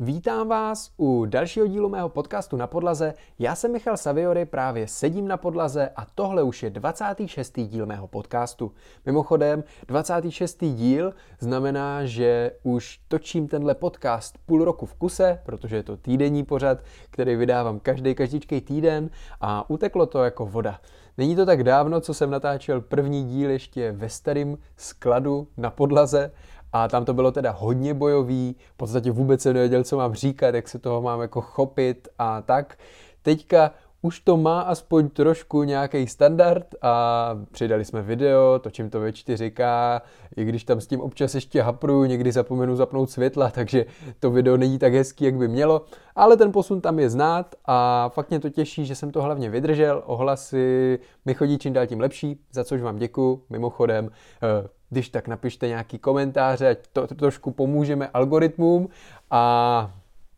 Vítám vás u dalšího dílu mého podcastu na podlaze. Já jsem Michal Saviory, právě sedím na podlaze a tohle už je 26. díl mého podcastu. Mimochodem, 26. díl znamená, že už točím tenhle podcast půl roku v kuse, protože je to týdenní pořad, který vydávám každý každičkej týden a uteklo to jako voda. Není to tak dávno, co jsem natáčel první díl ještě ve starém skladu na podlaze a tam to bylo teda hodně bojový, v podstatě vůbec jsem nevěděl, co mám říkat, jak se toho mám jako chopit a tak. Teďka už to má aspoň trošku nějaký standard a přidali jsme video, točím to ve 4K, i když tam s tím občas ještě hapru, někdy zapomenu zapnout světla, takže to video není tak hezký, jak by mělo, ale ten posun tam je znát a fakt mě to těší, že jsem to hlavně vydržel, ohlasy mi chodí čím dál tím lepší, za což vám děkuji, mimochodem eh, když tak napište nějaký komentáře, ať to, to trošku pomůžeme algoritmům a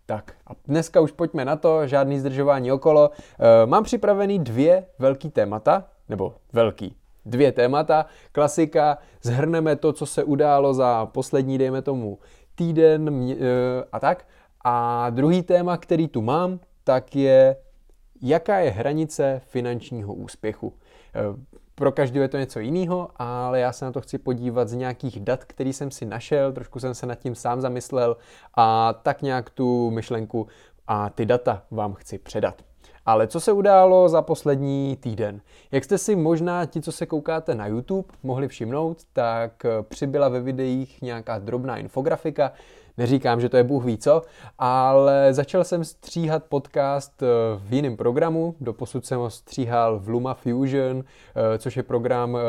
tak a dneska už pojďme na to, žádný zdržování okolo. E, mám připravený dvě velký témata, nebo velký, dvě témata, klasika, zhrneme to, co se událo za poslední, dejme tomu, týden mě, e, a tak. A druhý téma, který tu mám, tak je, jaká je hranice finančního úspěchu. E, pro každého je to něco jiného, ale já se na to chci podívat z nějakých dat, který jsem si našel, trošku jsem se nad tím sám zamyslel a tak nějak tu myšlenku a ty data vám chci předat. Ale co se událo za poslední týden? Jak jste si možná ti, co se koukáte na YouTube, mohli všimnout, tak přibyla ve videích nějaká drobná infografika, Neříkám, že to je Bůh ví co, ale začal jsem stříhat podcast eh, v jiném programu. Doposud jsem ho stříhal v Luma Fusion, eh, což je program eh,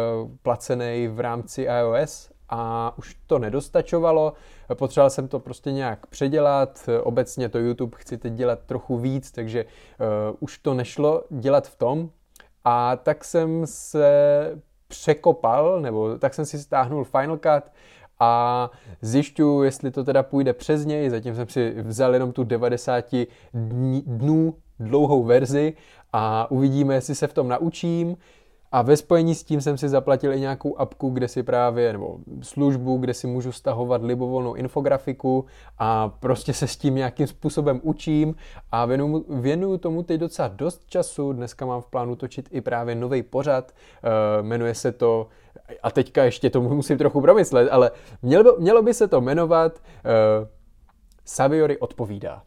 placený v rámci iOS a už to nedostačovalo. Potřeboval jsem to prostě nějak předělat. Obecně to YouTube chci teď dělat trochu víc, takže už to nešlo dělat v tom. A tak jsem se překopal, nebo tak jsem si stáhnul Final Cut, a zjišťuju, jestli to teda půjde přes něj. Zatím jsem si vzal jenom tu 90 dnů dlouhou verzi a uvidíme, jestli se v tom naučím. A ve spojení s tím jsem si zaplatil i nějakou apku, kde si právě, nebo službu, kde si můžu stahovat libovolnou infografiku a prostě se s tím nějakým způsobem učím a věnuju, věnuju tomu teď docela dost času. Dneska mám v plánu točit i právě nový pořad, uh, jmenuje se to, a teďka ještě to musím trochu promyslet, ale mělo by, mělo by se to jmenovat uh, Saviory odpovídá.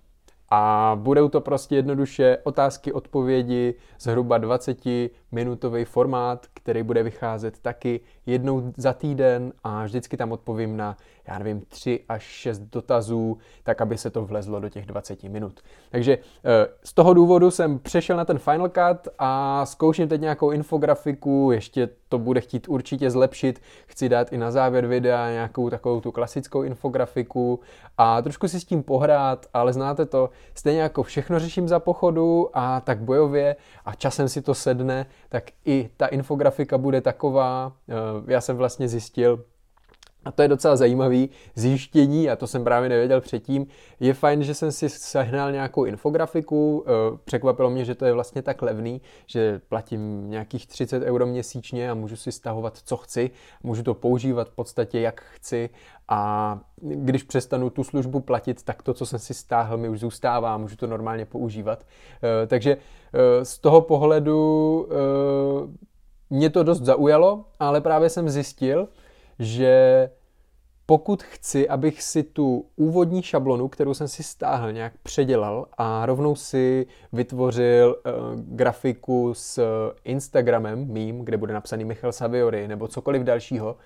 A budou to prostě jednoduše otázky, odpovědi, zhruba 20-minutový formát, který bude vycházet taky jednou za týden a vždycky tam odpovím na, já nevím, 3 až 6 dotazů, tak aby se to vlezlo do těch 20 minut. Takže eh, z toho důvodu jsem přešel na ten Final Cut a zkouším teď nějakou infografiku, ještě to bude chtít určitě zlepšit. Chci dát i na závěr videa nějakou takovou tu klasickou infografiku a trošku si s tím pohrát, ale znáte to, stejně jako všechno řeším za pochodu a tak bojově a časem si to sedne, tak i ta infografika bude taková. Eh, já jsem vlastně zjistil, a to je docela zajímavý zjištění, a to jsem právě nevěděl předtím. Je fajn, že jsem si sehnal nějakou infografiku, eh, překvapilo mě, že to je vlastně tak levný, že platím nějakých 30 euro měsíčně a můžu si stahovat, co chci, můžu to používat v podstatě, jak chci a když přestanu tu službu platit, tak to, co jsem si stáhl, mi už zůstává, můžu to normálně používat. Eh, takže eh, z toho pohledu mě to dost zaujalo, ale právě jsem zjistil, že pokud chci, abych si tu úvodní šablonu, kterou jsem si stáhl, nějak předělal a rovnou si vytvořil uh, grafiku s Instagramem mým, kde bude napsaný Michal Saviory nebo cokoliv dalšího,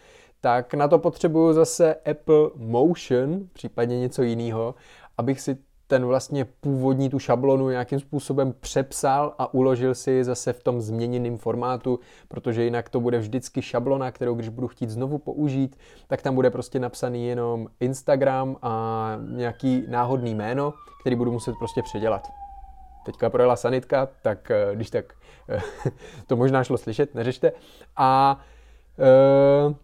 tak na to potřebuju zase Apple Motion, případně něco jiného, abych si ten vlastně původní tu šablonu nějakým způsobem přepsal a uložil si zase v tom změněném formátu, protože jinak to bude vždycky šablona, kterou když budu chtít znovu použít, tak tam bude prostě napsaný jenom Instagram a nějaký náhodný jméno, který budu muset prostě předělat. Teďka projela sanitka, tak eh, když tak eh, to možná šlo slyšet, neřešte. A uh,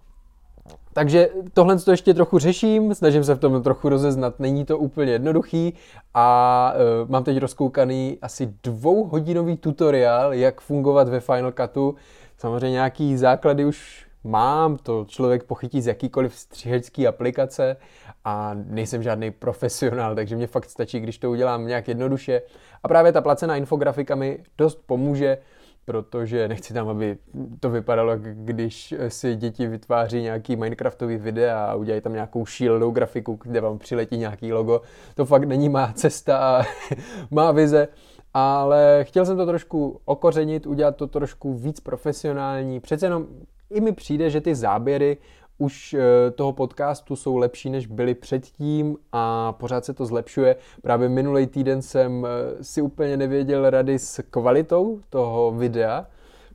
takže tohle to ještě trochu řeším, snažím se v tom trochu rozeznat, není to úplně jednoduchý a uh, mám teď rozkoukaný asi dvouhodinový tutoriál, jak fungovat ve Final Cutu. Samozřejmě nějaký základy už mám, to člověk pochytí z jakýkoliv střihečský aplikace a nejsem žádný profesionál, takže mě fakt stačí, když to udělám nějak jednoduše. A právě ta placená infografika mi dost pomůže, protože nechci tam, aby to vypadalo, když si děti vytváří nějaký Minecraftový videa a udělají tam nějakou šílenou grafiku, kde vám přiletí nějaký logo. To fakt není má cesta a má vize, ale chtěl jsem to trošku okořenit, udělat to trošku víc profesionální. Přece jenom i mi přijde, že ty záběry už eh, toho podcastu jsou lepší, než byly předtím a pořád se to zlepšuje. Právě minulý týden jsem eh, si úplně nevěděl rady s kvalitou toho videa,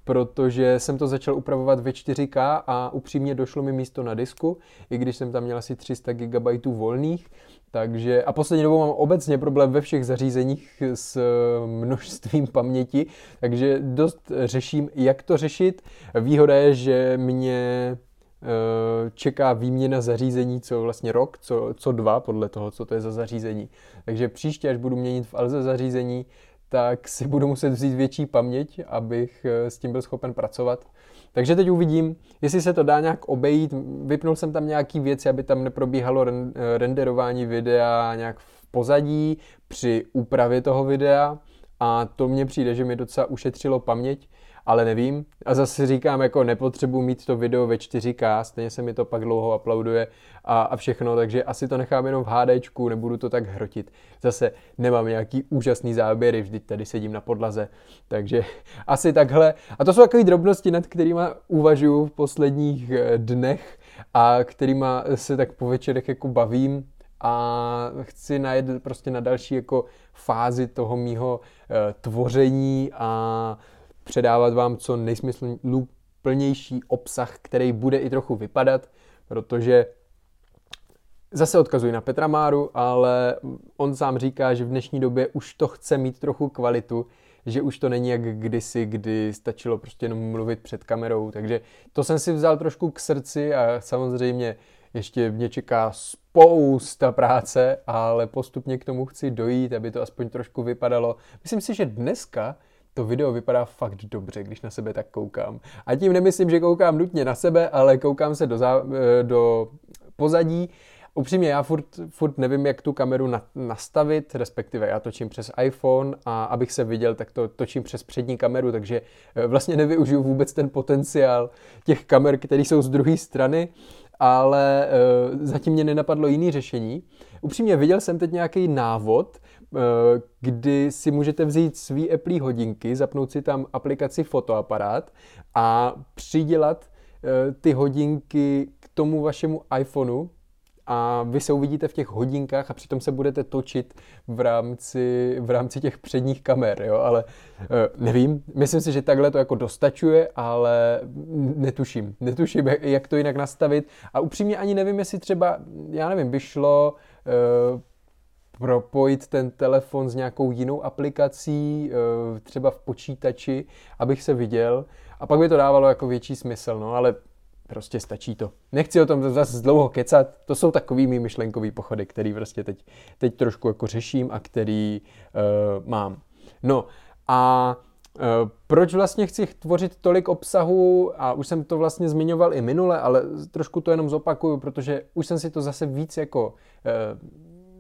protože jsem to začal upravovat ve 4K a upřímně došlo mi místo na disku, i když jsem tam měl asi 300 GB volných, takže, a poslední dobou mám obecně problém ve všech zařízeních s množstvím paměti, takže dost řeším, jak to řešit. Výhoda je, že mě Eh, čeká výměna zařízení co vlastně rok, co, co dva, podle toho, co to je za zařízení. Takže příště, až budu měnit v Alze zařízení, tak si budu muset vzít větší paměť, abych eh, s tím byl schopen pracovat. Takže teď uvidím, jestli se to dá nějak obejít. Vypnul jsem tam nějaký věci, aby tam neprobíhalo eh, renderování videa nějak v pozadí při úpravě toho videa a to mně přijde, že mi docela ušetřilo paměť ale nevím. A zase říkám, jako nepotřebuji mít to video ve 4K, stejně se mi to pak dlouho uploaduje a, a všechno, takže asi to nechám jenom v HDčku, nebudu to tak hrotit. Zase nemám nějaký úžasný záběry, vždyť tady sedím na podlaze, takže asi takhle. A to jsou takové drobnosti, nad kterými uvažuji v posledních eh, dnech a kterýma se tak po večerech jako bavím a chci najet prostě na další jako fázi toho mýho e, tvoření a předávat vám co nejsmysluplnější obsah, který bude i trochu vypadat, protože Zase odkazuji na Petra Máru, ale on sám říká, že v dnešní době už to chce mít trochu kvalitu, že už to není jak kdysi, kdy stačilo prostě jenom mluvit před kamerou. Takže to jsem si vzal trošku k srdci a samozřejmě ještě mě čeká spousta práce, ale postupně k tomu chci dojít, aby to aspoň trošku vypadalo. Myslím si, že dneska to video vypadá fakt dobře, když na sebe tak koukám. A tím nemyslím, že koukám nutně na sebe, ale koukám se do, zá, eh, do pozadí. Upřímně, já furt, furt nevím, jak tu kameru na, nastavit, respektive já točím přes iPhone a abych se viděl, tak to točím přes přední kameru, takže eh, vlastně nevyužiju vůbec ten potenciál těch kamer, které jsou z druhé strany, ale uh, zatím mě nenapadlo jiný řešení. Upřímně viděl jsem teď nějaký návod, Eh, kdy si můžete vzít svý Apple hodinky, zapnout si tam aplikaci fotoaparát a přidělat eh, ty hodinky k tomu vašemu iPhoneu a vy se uvidíte v těch hodinkách a přitom se budete točit v rámci, v rámci těch předních kamer, jo, ale eh, nevím, myslím si, že takhle to jako dostačuje, ale netuším, netuším, jak to jinak nastavit a upřímně ani nevím, jestli třeba, já nevím, by šlo propojit ten telefon s nějakou jinou aplikací, eh, třeba v počítači, abych se viděl. A pak by to dávalo jako větší smysl, no ale prostě stačí to. Nechci o tom zase dlouho kecat, to jsou takový mý myšlenkový pochody, který prostě teď, teď trošku jako řeším a který uh, mám. No a Uh, proč vlastně chci tvořit tolik obsahu, a už jsem to vlastně zmiňoval i minule, ale trošku to jenom zopakuju, protože už jsem si to zase víc jako uh,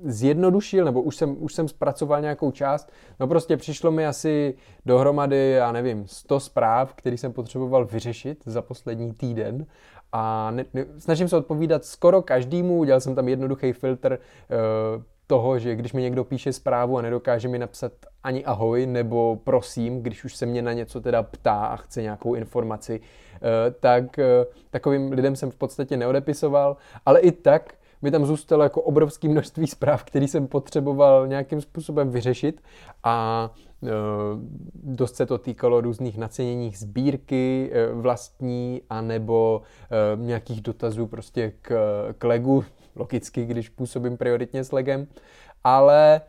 zjednodušil, nebo už jsem, už jsem zpracoval nějakou část, no prostě přišlo mi asi dohromady, já nevím, 100 zpráv, který jsem potřeboval vyřešit za poslední týden. A ne, ne, snažím se odpovídat skoro každému, udělal jsem tam jednoduchý filtr uh, toho, že když mi někdo píše zprávu a nedokáže mi napsat ani ahoj nebo prosím, když už se mě na něco teda ptá a chce nějakou informaci, uh, tak uh, takovým lidem jsem v podstatě neodepisoval, ale i tak mi tam zůstalo jako obrovské množství zpráv, které jsem potřeboval nějakým způsobem vyřešit. A e, dost se to týkalo různých naceněních sbírky e, vlastní anebo e, nějakých dotazů prostě k, k legu, logicky, když působím prioritně s legem, ale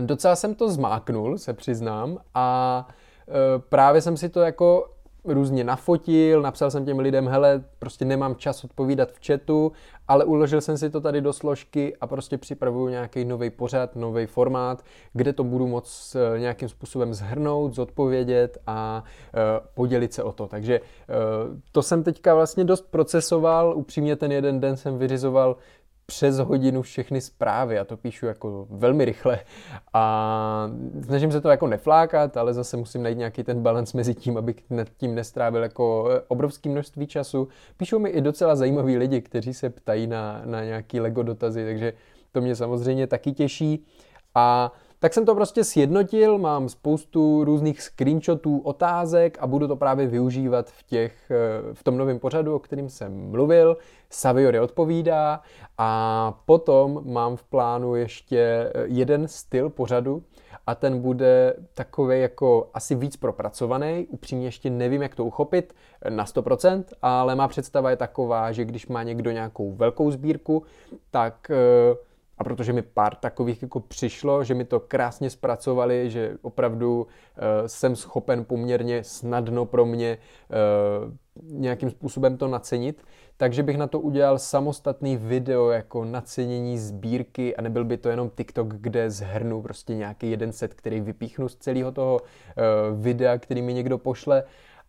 docela jsem to zmáknul, se přiznám, a právě jsem si to jako různě nafotil, napsal jsem těm lidem, hele, prostě nemám čas odpovídat v chatu, ale uložil jsem si to tady do složky a prostě připravuju nějaký nový pořad, nový formát, kde to budu moc eh, nějakým způsobem zhrnout, zodpovědět a uh, podělit se o to. Takže uh, to jsem teďka vlastně dost procesoval, upřímně ten jeden den jsem vyřizoval přes hodinu všechny zprávy. Já to píšu jako velmi rychle a snažím se to jako neflákat, ale zase musím najít nějaký ten balans mezi tím, abych nad tím nestrávil jako eh, obrovské množství času. Píšou mi i docela zajímaví lidi, kteří se ptají na, na nějaký Lego dotazy, takže to mě samozřejmě taky těší. A tak jsem to prostě sjednotil, mám spoustu různých screenshotů, otázek a budu to právě využívat v, těch, eh, v tom novém pořadu, o kterým jsem mluvil. Saviory odpovídá a potom mám v plánu ještě eh, jeden styl pořadu a ten bude takový jako asi víc propracovaný. Upřímně ještě nevím, jak to uchopit na 100%, ale má představa je taková, že když má někdo nějakou velkou sbírku, tak uh, a protože mi pár takových jako přišlo, že mi to krásně zpracovali, že opravdu uh, jsem schopen poměrně snadno pro mě uh, nějakým způsobem to nacenit, takže bych na to udělal samostatný video jako nacenění sbírky a nebyl by to jenom TikTok, kde zhrnu prostě nějaký jeden set, který vypíchnu z celého toho uh, videa, který mi někdo pošle,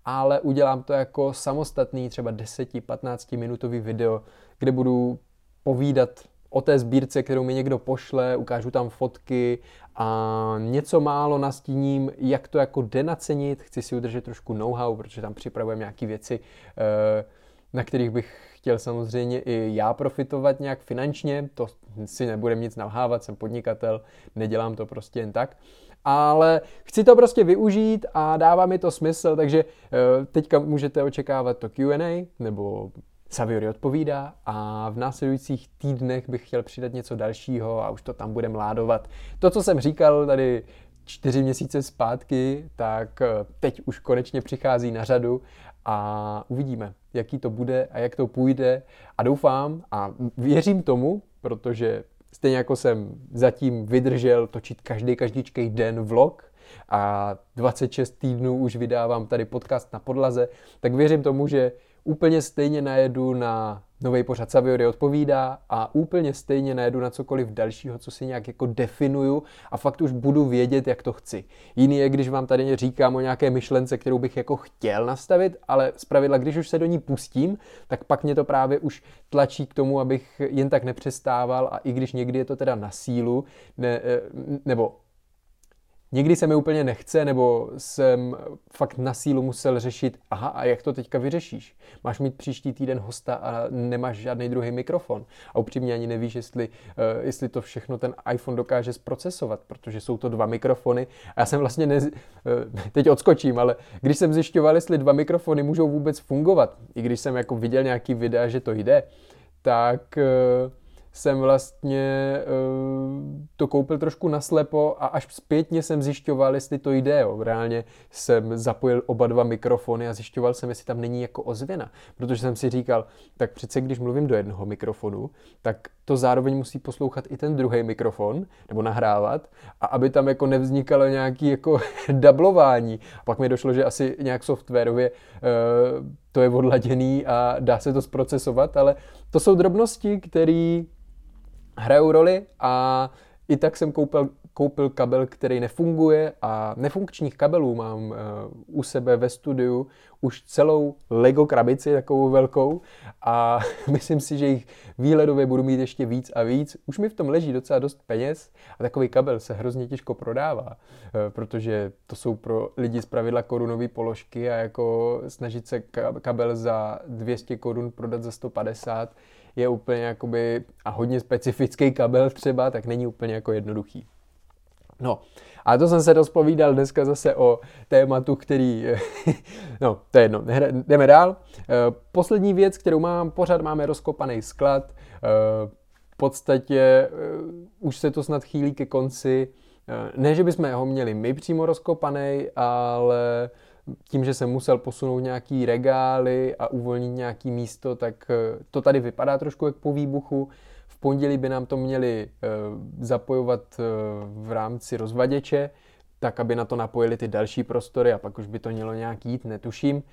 ale udělám to jako samostatný třeba 10-15 minutový video, kde budu povídat o té sbírce, kterou mi někdo pošle, ukážu tam fotky a něco málo nastíním, jak to jako denacenit, chci si udržet trošku know-how, protože tam připravujeme nějaké věci, eh, na kterých bych chtěl samozřejmě i já profitovat nějak finančně, to si nebudem nic nalhávat, jsem podnikatel, nedělám to prostě jen tak, ale chci to prostě využít a dává mi to smysl, takže eh, teďka můžete očekávat to Q&A nebo Saviori odpovídá a v následujících týdnech bych chtěl přidat něco dalšího a už to tam bude mládovat. To, co jsem říkal tady čtyři měsíce zpátky, tak eh, teď už konečně přichází na řadu a uvidíme, jaký to bude a jak to půjde a doufám a věřím tomu, protože stejně jako jsem zatím vydržel točit každý každičkej den vlog a 26 týdnů už vydávám tady podcast na podlaze, tak věřím tomu, že úplně stejně najedu na nový pořad Saviory odpovídá a úplně stejně najedu na cokoliv dalšího, co si nějak jako definuju a fakt už budu vědět, jak to chci. Jiný je, když vám tady říkám o nějaké myšlence, kterou bych jako chtěl nastavit, ale zpravidla, když už se do ní pustím, tak pak mě to právě už tlačí k tomu, abych jen tak nepřestával a i když někdy je to teda na sílu, ne, eh, nebo Někdy se mi úplně nechce, nebo jsem fakt na sílu musel řešit, aha, a jak to teďka vyřešíš? Máš mít příští týden hosta a nemáš žádný druhý mikrofon. A upřímně ani nevíš, jestli, uh, jestli to všechno ten iPhone dokáže zprocesovat, protože jsou to dva mikrofony. A já jsem vlastně, ne, uh, teď odskočím, ale když jsem zjišťoval, jestli dva mikrofony můžou vůbec fungovat, i když jsem jako viděl nějaký videa, že to jde, tak... Uh, jsem vlastně uh, to koupil trošku naslepo a až zpětně jsem zjišťoval, jestli to jde. Jo. Reálně jsem zapojil oba dva mikrofony a zjišťoval jsem, jestli tam není jako ozvěna. Protože jsem si říkal, tak přece když mluvím do jednoho mikrofonu, tak to zároveň musí poslouchat i ten druhý mikrofon, nebo nahrávat, a aby tam jako nevznikalo nějaký jako dublování. A pak mi došlo, že asi nějak softwarově uh, to je odladěný a dá se to zprocesovat, ale to jsou drobnosti, které hrajou roli a i tak jsem koupil, koupil kabel, který nefunguje a nefunkčních kabelů mám uh, u sebe ve studiu už celou Lego krabici takovou velkou a myslím si, že jich výhledově budu mít ještě víc a víc. Už mi v tom leží docela dost peněz a takový kabel se hrozně těžko prodává, uh, protože to jsou pro lidi z pravidla korunové položky a jako snažit se kabel za 200 korun prodat za 150 je úplně jakoby, a hodně specifický kabel třeba, tak není úplně jako jednoduchý. No, a to jsem se rozpovídal dneska zase o tématu, který, no, to je jedno, jdeme dál. Eh, poslední věc, kterou mám, pořád máme rozkopaný sklad, eh, v podstatě eh, už se to snad chýlí ke konci, ne, že bychom ho měli my přímo rozkopaný, ale tím, že jsem musel posunout nějaký regály a uvolnit nějaký místo, tak eh, to tady vypadá trošku jak po výbuchu. V pondělí by nám to měli eh, zapojovat eh, v rámci rozvaděče, tak aby na to napojili ty další prostory a pak už by to mělo nějak jít, netuším.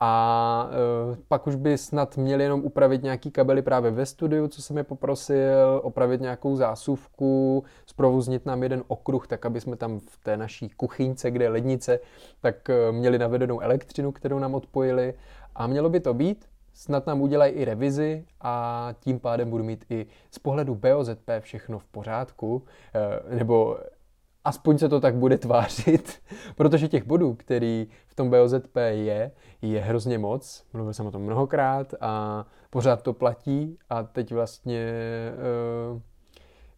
A e, pak už by snad měli jenom upravit nějaký kabely právě ve studiu, co jsem je poprosil, opravit nějakou zásuvku, zprovoznit nám jeden okruh, tak aby jsme tam v té naší kuchyňce, kde je lednice, tak e, měli navedenou elektřinu, kterou nám odpojili. A mělo by to být, snad nám udělají i revizi a tím pádem budu mít i z pohledu BOZP všechno v pořádku, e, nebo aspoň se to tak bude tvářit, protože těch bodů, který v tom BOZP je, je hrozně moc. Mluvil jsem o tom mnohokrát a pořád to platí. A teď vlastně uh,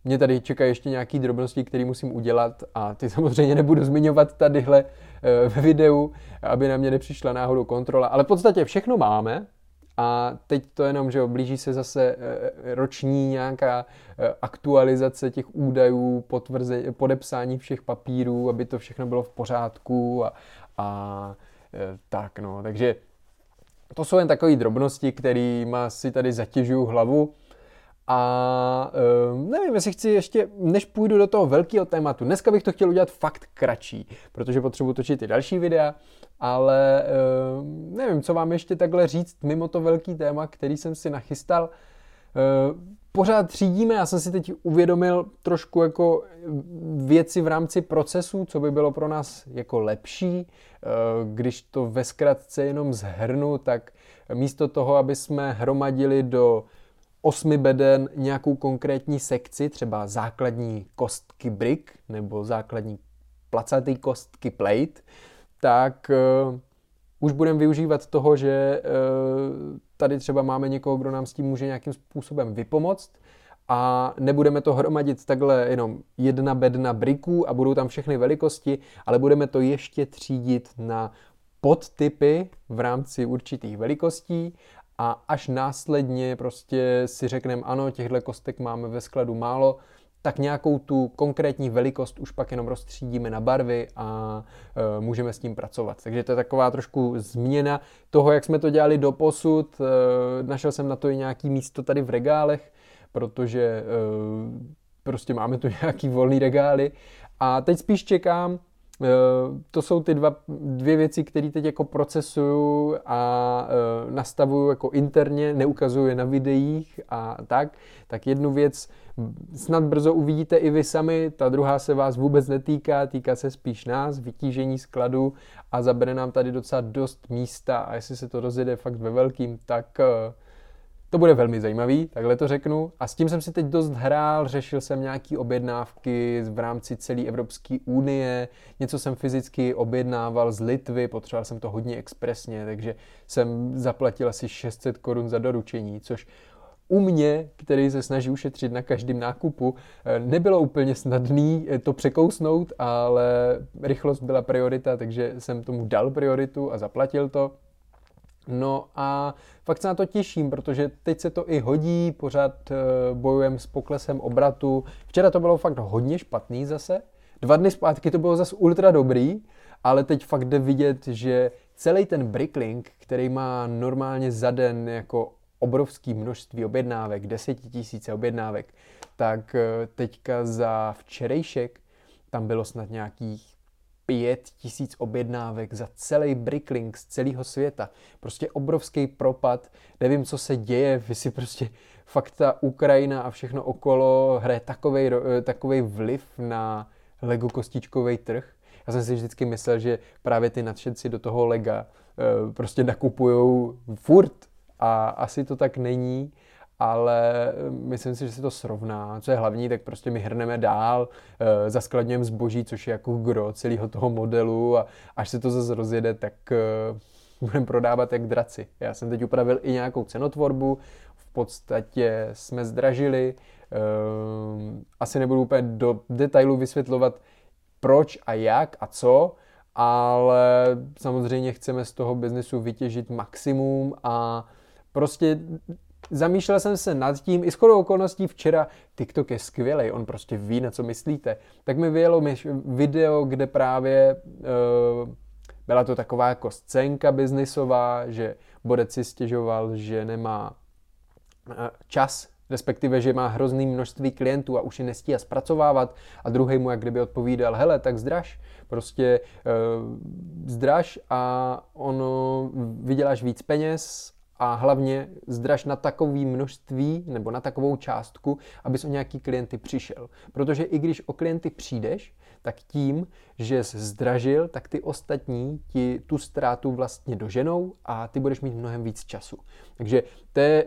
mě tady čekají ještě nějaký drobnosti, které musím udělat. A ty samozřejmě nebudu zmiňovat tadyhle uh, ve videu, aby na mě nepřišla náhodou kontrola, ale v podstatě všechno máme, a teď to jenom, že blíží se zase eh, roční nějaká eh, aktualizace těch údajů, potvrze, podepsání všech papírů, aby to všechno bylo v pořádku a, a eh, tak no. Takže to jsou jen takové drobnosti, kterými si tady zatěžuju hlavu. A uh, nevím, jestli chci ještě, než půjdu do toho velkého tématu, dneska bych to chtěl udělat fakt kratší, protože potřebuji točit i další videa, ale uh, nevím, co vám ještě takhle říct mimo to velký téma, který jsem si nachystal. Uh, pořád třídíme, já jsem si teď uvědomil trošku jako věci v rámci procesu, co by bylo pro nás jako lepší. Když to ve zkratce jenom zhrnu, tak místo toho, aby jsme hromadili do osmi beden nějakou konkrétní sekci, třeba základní kostky brick nebo základní placatý kostky plate, tak uh, už budeme využívat toho, že uh, tady třeba máme někoho, kdo nám s tím může nějakým způsobem vypomoct a nebudeme to hromadit takhle jenom jedna bedna briků a budou tam všechny velikosti, ale budeme to ještě třídit na podtypy v rámci určitých velikostí a až následně prostě si řekneme, ano, těchto kostek máme ve skladu málo, tak nějakou tu konkrétní velikost už pak jenom rozstřídíme na barvy a e, můžeme s tím pracovat. Takže to je taková trošku změna toho, jak jsme to dělali do posud. E, našel jsem na to i nějaký místo tady v regálech, protože e, prostě máme tu nějaký volný regály. A teď spíš čekám, to jsou ty dva, dvě věci, které teď jako procesuju a uh, nastavuju jako interně, neukazuju na videích a tak. Tak jednu věc snad brzo uvidíte i vy sami, ta druhá se vás vůbec netýká, týká se spíš nás, vytížení skladu a zabere nám tady docela dost místa a jestli se to rozjede fakt ve velkým, tak uh, to bude velmi zajímavý, takhle to řeknu. A s tím jsem si teď dost hrál, řešil jsem nějaký objednávky v rámci celé Evropské unie, něco jsem fyzicky objednával z Litvy, potřeboval jsem to hodně expresně, takže jsem zaplatil asi 600 korun za doručení, což u mě, který se snaží ušetřit na každém nákupu, eh, nebylo úplně snadný eh, to překousnout, ale rychlost byla priorita, takže jsem tomu dal prioritu a zaplatil to. No a fakt se na to těším, protože teď se to i hodí, pořád eh, bojujem s poklesem obratu. Včera to bylo fakt hodně špatný zase, dva dny zpátky to bylo zase ultra dobrý, ale teď fakt jde vidět, že celý ten Bricklink, který má normálně za den jako obrovský množství objednávek, desetitisíce objednávek, tak eh, teďka za včerejšek tam bylo snad nějakých pět tisíc objednávek za celý Bricklink z celého světa. Prostě obrovský propad, nevím, co se děje, vy si prostě fakt ta Ukrajina a všechno okolo hraje takovej, eh, takovej vliv na Lego kostičkový trh. Já jsem si vždycky myslel, že právě ty nadšenci do toho Lega eh, prostě nakupujou furt a asi to tak není ale eh, myslím si, že se to srovná. Co je hlavní, tak prostě my hrneme dál, e, zaskladňujeme zboží, což je jako gro celého toho modelu a až se to zase rozjede, tak e, budeme prodávat jak draci. Já jsem teď upravil i nějakou cenotvorbu, v podstatě jsme zdražili, asi nebudu úplně do detailu vysvětlovat, proč a jak a co, ale samozřejmě chceme z toho biznesu vytěžit maximum a prostě zamýšlel jsem se nad tím, i shodou okolností včera, TikTok je skvělý, on prostě ví, na co myslíte. Tak mi vyjelo video, kde právě uh, byla to taková jako scénka biznisová, že Bodec si stěžoval, že nemá uh, čas respektive, že má hrozný množství klientů a už je nestíhá zpracovávat. A druhý mu jak kdyby odpovídal, hele, tak zdraž, prostě uh, zdraž a ono vyděláš víc peněz a hlavně zdraž na takové množství nebo na takovou částku, abys o nějaký klienty přišel. Protože i když o klienty přijdeš, tak tím, že jsi zdražil, tak ty ostatní ti tu ztrátu vlastně doženou a ty budeš mít mnohem víc času. Takže to je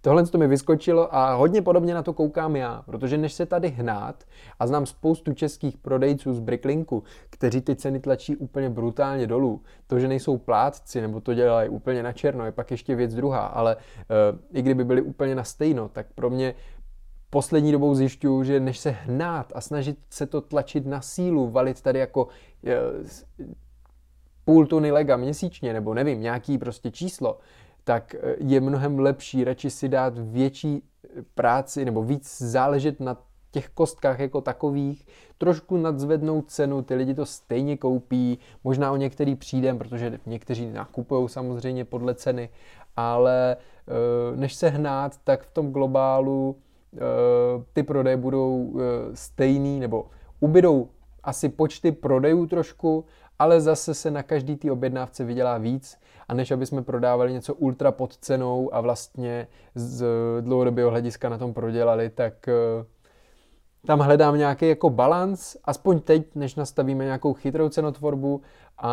tohle to mi vyskočilo a hodně podobně na to koukám já, protože než se tady hnát a znám spoustu českých prodejců z Bricklinku, kteří ty ceny tlačí úplně brutálně dolů. To, že nejsou plátci nebo to dělají úplně na černo, je pak ještě věc druhá, ale uh, i kdyby byli úplně na stejno, tak pro mě poslední dobou zjišťuju, že než se hnát a snažit se to tlačit na sílu, valit tady jako uh, půl tuny lega měsíčně, nebo nevím, nějaký prostě číslo, tak eh, je mnohem lepší radši si dát větší eh, práci nebo víc záležet na těch kostkách jako takových, trošku nadzvednout cenu, ty lidi to stejně koupí, možná o některý přijdem, protože někteří nakupují samozřejmě podle ceny, ale eh, než se hnát, tak v tom globálu ty prodeje budou stejný, nebo ubydou asi počty prodejů trošku, ale zase se na každý té objednávce vydělá víc a než aby jsme prodávali něco ultra pod cenou a vlastně z dlouhodobého hlediska na tom prodělali, tak eh, tam hledám nějaký jako balans, aspoň teď, než nastavíme nějakou chytrou cenotvorbu a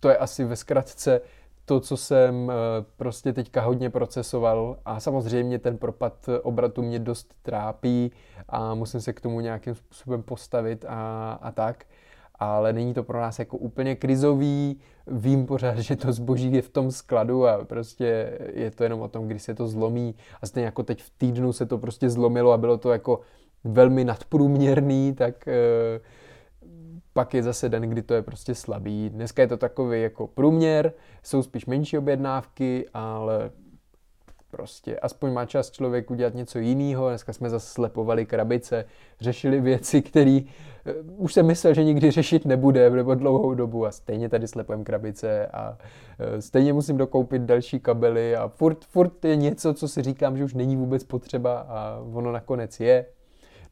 to je asi ve zkratce to, co jsem eh, prostě teďka hodně procesoval. A samozřejmě ten propad obratu mě dost trápí a musím se k tomu nějakým způsobem postavit a, a tak ale není to pro nás jako úplně krizový. Vím pořád, že to zboží je v tom skladu a prostě je to jenom o tom, kdy se to zlomí. A stejně jako teď v týdnu se to prostě zlomilo a bylo to jako velmi nadprůměrný, tak e, pak je zase den, kdy to je prostě slabý. Dneska je to takový jako průměr, jsou spíš menší objednávky, ale prostě aspoň má čas člověk udělat něco jiného. Dneska jsme zase slepovali krabice, řešili věci, které uh, už jsem myslel, že nikdy řešit nebude nebo dlouhou dobu a stejně tady slepujeme krabice a uh, stejně musím dokoupit další kabely a furt, furt je něco, co si říkám, že už není vůbec potřeba a ono nakonec je.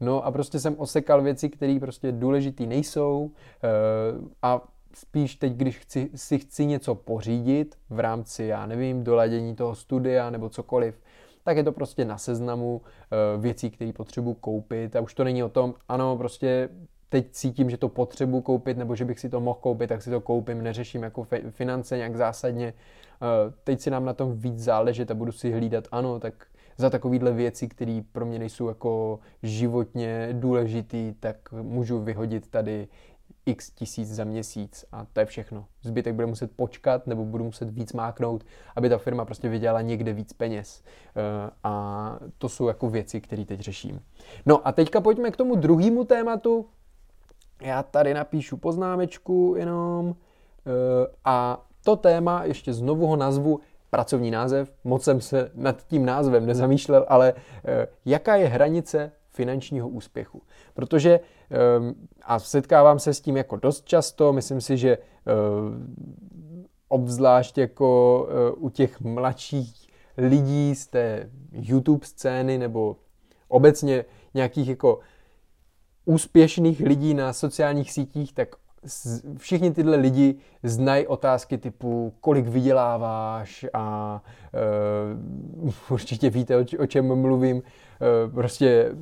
No a prostě jsem osekal věci, které prostě důležitý nejsou uh, a spíš teď, když chci, si chci něco pořídit v rámci, já nevím, doladění toho studia nebo cokoliv, tak je to prostě na seznamu uh, věcí, které potřebuji koupit a už to není o tom, ano, prostě teď cítím, že to potřebuji koupit nebo že bych si to mohl koupit, tak si to koupím, neřeším jako finance nějak zásadně. Uh, teď si nám na tom víc záležet a budu si hlídat, ano, tak za takovýhle věci, které pro mě nejsou jako životně důležitý, tak můžu vyhodit tady x tisíc za měsíc a to je všechno. Zbytek bude muset počkat nebo budu muset víc máknout, aby ta firma prostě vydělala někde víc peněz. Eh, a to jsou jako věci, které teď řeším. No a teďka pojďme k tomu druhému tématu. Já tady napíšu poznámečku jenom eh, a to téma, ještě znovu ho nazvu pracovní název, moc jsem se nad tím názvem nezamýšlel, ale eh, jaká je hranice finančního úspěchu. Protože, ehm, a setkávám se s tím jako dost často, myslím si, že ehm, obzvlášť jako eh, u těch mladších lidí z té YouTube scény nebo obecně nějakých jako úspěšných lidí na sociálních sítích, tak všichni tyhle lidi znají otázky typu, kolik vyděláváš a uh, určitě víte, o, čem mluvím. Uh, prostě,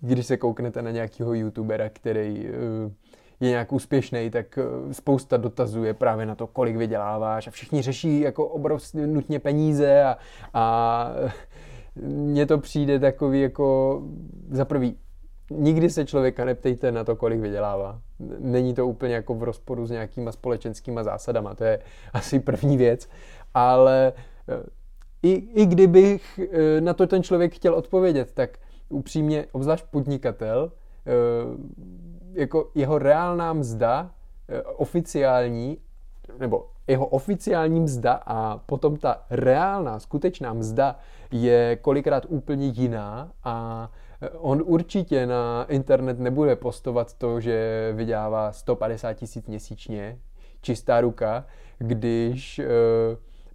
když se kouknete na nějakého youtubera, který uh, je nějak úspěšný, tak spousta dotazů je právě na to, kolik vyděláváš a všichni řeší jako obrovské nutně peníze a, a mně to přijde takový jako za prvý nikdy se člověka neptejte na to, kolik vydělává. Není to úplně jako v rozporu s nějakýma společenskýma zásadama, to je asi první věc, ale eh, i, i kdybych eh, na to ten člověk chtěl odpovědět, tak upřímně, obzvlášť podnikatel, eh, jako jeho reálná mzda, oficiální, nebo jeho oficiální mzda a potom ta reálná, skutečná mzda je kolikrát úplně jiná a On určitě na internet nebude postovat to, že vydělává 150 tisíc měsíčně, čistá ruka, když e,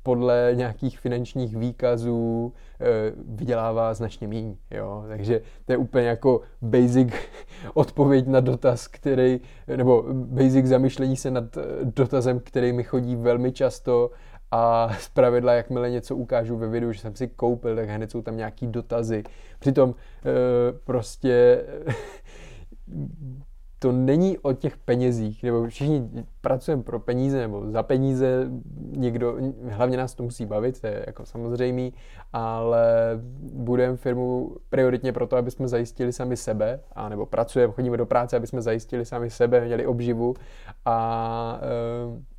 podle nějakých finančních výkazů eh, vydělává značně méně. Jo? Takže to je úplně jako basic odpověď na dotaz, který, nebo basic zamyšlení se nad eh, dotazem, který mi chodí velmi často a z pravidla, jakmile něco ukážu ve videu, že jsem si koupil, tak hned jsou tam nějaký dotazy. Přitom prostě to není o těch penězích, nebo všichni pracujeme pro peníze nebo za peníze, někdo, hlavně nás to musí bavit, to je jako samozřejmý, ale budeme firmu prioritně proto, aby jsme zajistili sami sebe, a nebo pracujeme, chodíme do práce, aby jsme zajistili sami sebe, měli obživu a e,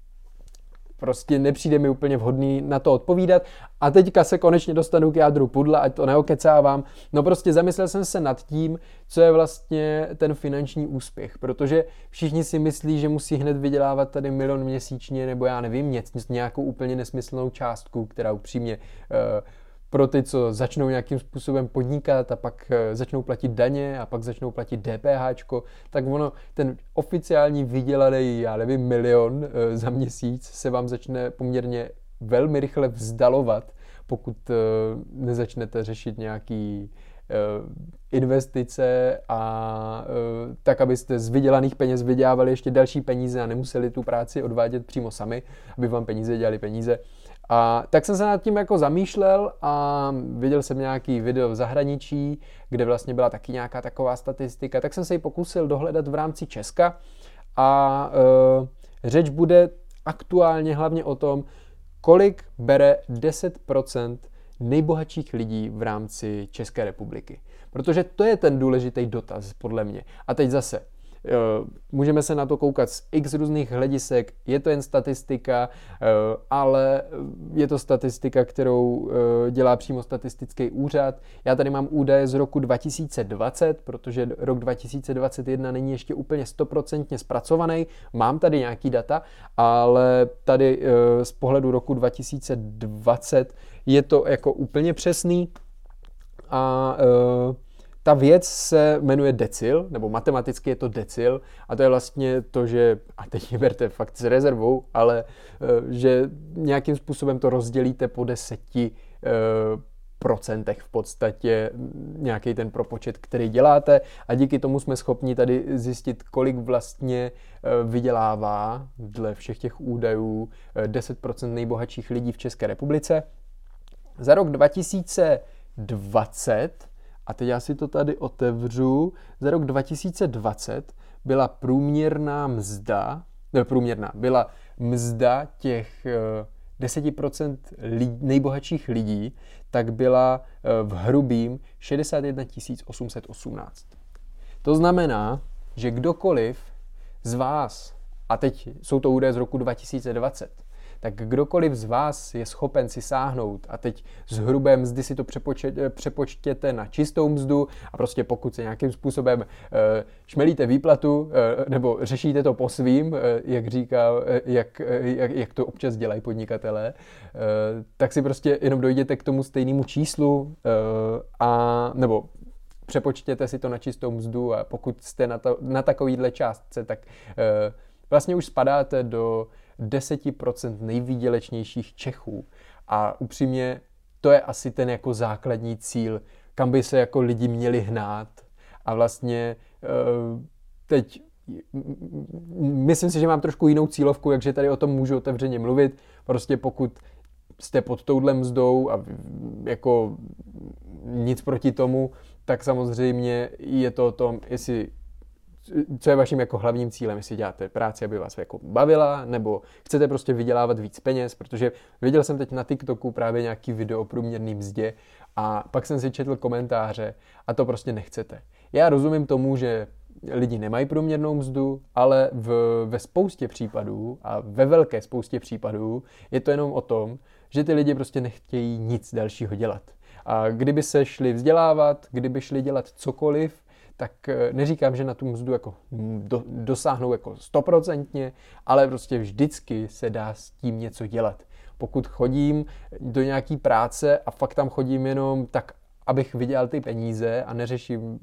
prostě nepřijde mi úplně vhodný na to odpovídat. A teďka se konečně dostanu k jádru pudla, ať to neokecávám. No prostě zamyslel jsem se nad tím, co je vlastně ten finanční úspěch, protože všichni si myslí, že musí hned vydělávat tady milion měsíčně, nebo já nevím, nějakou úplně nesmyslnou částku, která upřímně uh, pro ty, co začnou nějakým způsobem podnikat a pak eh, začnou platit daně a pak začnou platit DPH, tak ono, ten oficiální vydělaný, já nevím, milion eh, za měsíc se vám začne poměrně velmi rychle vzdalovat, pokud eh, nezačnete řešit nějaký investice a tak, abyste z vydělaných peněz vydělávali ještě další peníze a nemuseli tu práci odvádět přímo sami, aby vám peníze dělali peníze. A tak jsem se nad tím jako zamýšlel a viděl jsem nějaký video v zahraničí, kde vlastně byla taky nějaká taková statistika, tak jsem se ji pokusil dohledat v rámci Česka a e, řeč bude aktuálně hlavně o tom, kolik bere 10% nejbohatších lidí v rámci České republiky. Protože to je ten důležitý dotaz, podle mě. A teď zase, můžeme se na to koukat z x různých hledisek, je to jen statistika, eh, ale je to statistika, kterou eh, dělá přímo statistický úřad. Já tady mám údaje z roku 2020, protože rok 2021 není ještě úplně stoprocentně zpracovaný. Mám tady nějaký data, ale tady z pohledu roku 2020 je to jako úplně přesný a ta věc se jmenuje decil, nebo matematicky je to decil, a to je vlastně to, že, a teď mě berte fakt s rezervou, ale eh, že nějakým způsobem to rozdělíte po deseti eh, procentech v podstatě nějaký ten propočet, který děláte a díky tomu jsme schopni tady zjistit, kolik vlastně eh, vydělává dle všech těch údajů 10% nejbohatších lidí v České republice. Za rok 2020 a teď já si to tady otevřu. Za rok 2020 byla průměrná mzda, ne průměrná, byla mzda těch 10% eh, lidí, nejbohatších lidí, tak byla eh, v hrubým 61 818. To znamená, že kdokoliv z vás, a teď jsou to údaje z roku 2020, tak kdokoliv z vás je schopen si sáhnout a teď z hrubé mzdy si to přepočtěte na čistou mzdu a prostě pokud se nějakým způsobem eh, šmelíte výplatu eh, nebo řešíte to po svým, eh, jak říká, jak, jak, jak to občas dělají podnikatelé, tak si prostě jenom dojděte k tomu stejnému číslu a nebo přepočtěte si to na čistou mzdu a pokud jste na, to, na takovýhle částce, tak vlastně už spadáte do 10% nejvýdělečnějších Čechů. A upřímně, to je asi ten jako základní cíl, kam by se jako lidi měli hnát. A vlastně eh, teď myslím si, že mám trošku jinou cílovku, jakže tady o tom můžu otevřeně mluvit. Prostě pokud jste pod touhle mzdou a jako nic proti tomu, tak samozřejmě je to o tom, jestli co je vaším jako hlavním cílem, jestli děláte práci, aby vás jako bavila, nebo chcete prostě vydělávat víc peněz, protože viděl jsem teď na TikToku právě nějaký video o průměrný mzdě a pak jsem si četl komentáře a to prostě nechcete. Já rozumím tomu, že lidi nemají průměrnou mzdu, ale v, ve spoustě případů a ve velké spoustě případů je to jenom o tom, že ty lidi prostě nechtějí nic dalšího dělat. A kdyby se šli vzdělávat, kdyby šli dělat cokoliv, tak eh, neříkám, že na tu mzdu jako do, dosáhnou jako stoprocentně, ale prostě vždycky se dá s tím něco dělat. Pokud chodím do nějaký práce a fakt tam chodím jenom tak, abych vydělal ty peníze a neřeším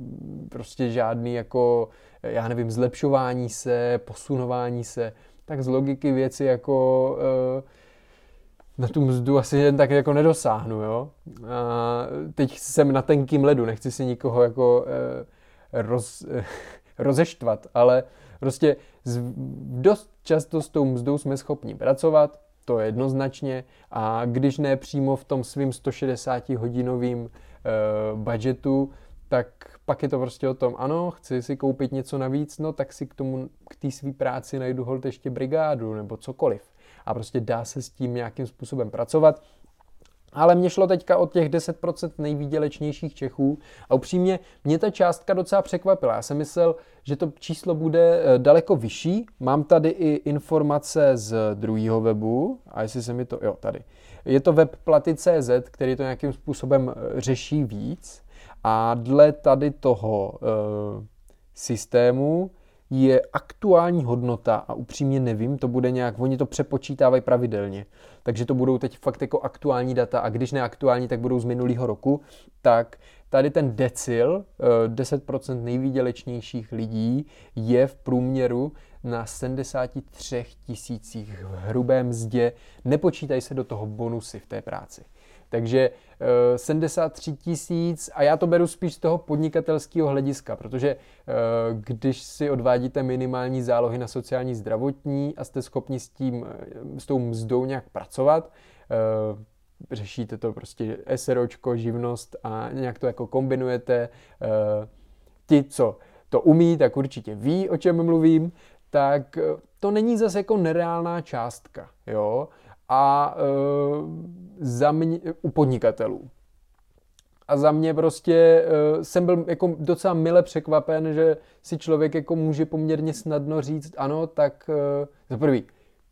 prostě žádný jako, já nevím, zlepšování se, posunování se, tak z logiky věci jako uh, na tu mzdu asi jen tak jako nedosáhnu, jo. A teď jsem na tenkým ledu, nechci si nikoho jako eh, roz, rozeštvat, ale prostě z, dost často s tou mzdou jsme schopni pracovat, to je jednoznačně, a když ne přímo v tom svým 160 hodinovým eh, budgetu, tak pak je to prostě o tom, ano, chci si koupit něco navíc, no tak si k tomu, k té své práci najdu hold ještě brigádu nebo cokoliv. A prostě dá se s tím nějakým způsobem pracovat. Ale mě šlo teďka o těch 10% nejvýdělečnějších Čechů a upřímně mě ta částka docela překvapila. Já jsem myslel, že to číslo bude eh, daleko vyšší. Mám tady i informace z druhého webu a jestli se mi to... Jo, tady. Je to web platy.cz, který to nějakým způsobem eh, řeší víc a dle tady toho e, systému je aktuální hodnota a upřímně nevím, to bude nějak, oni to přepočítávají pravidelně, takže to budou teď fakt jako aktuální data a když ne aktuální, tak budou z minulého roku, tak tady ten decil, 10% eh, nejvýdělečnějších lidí je v průměru na 73 tisících v hrubé mzdě, nepočítají se do toho bonusy v té práci. Takže 73 eh, tisíc a já to beru spíš z toho podnikatelského hlediska, protože eh, když si odvádíte minimální zálohy na sociální zdravotní a jste schopni s tím, eh, s tou mzdou nějak pracovat, řešíte to prostě SROčko, živnost a nějak to jako kombinujete. Ti, co to umí, tak určitě ví, o čem mluvím, tak to není zase jako nereálná částka, jo a uh, za mě, u podnikatelů. A za mě prostě uh, jsem byl jako docela mile překvapen, že si člověk jako může poměrně snadno říct, ano, tak uh, za prvý,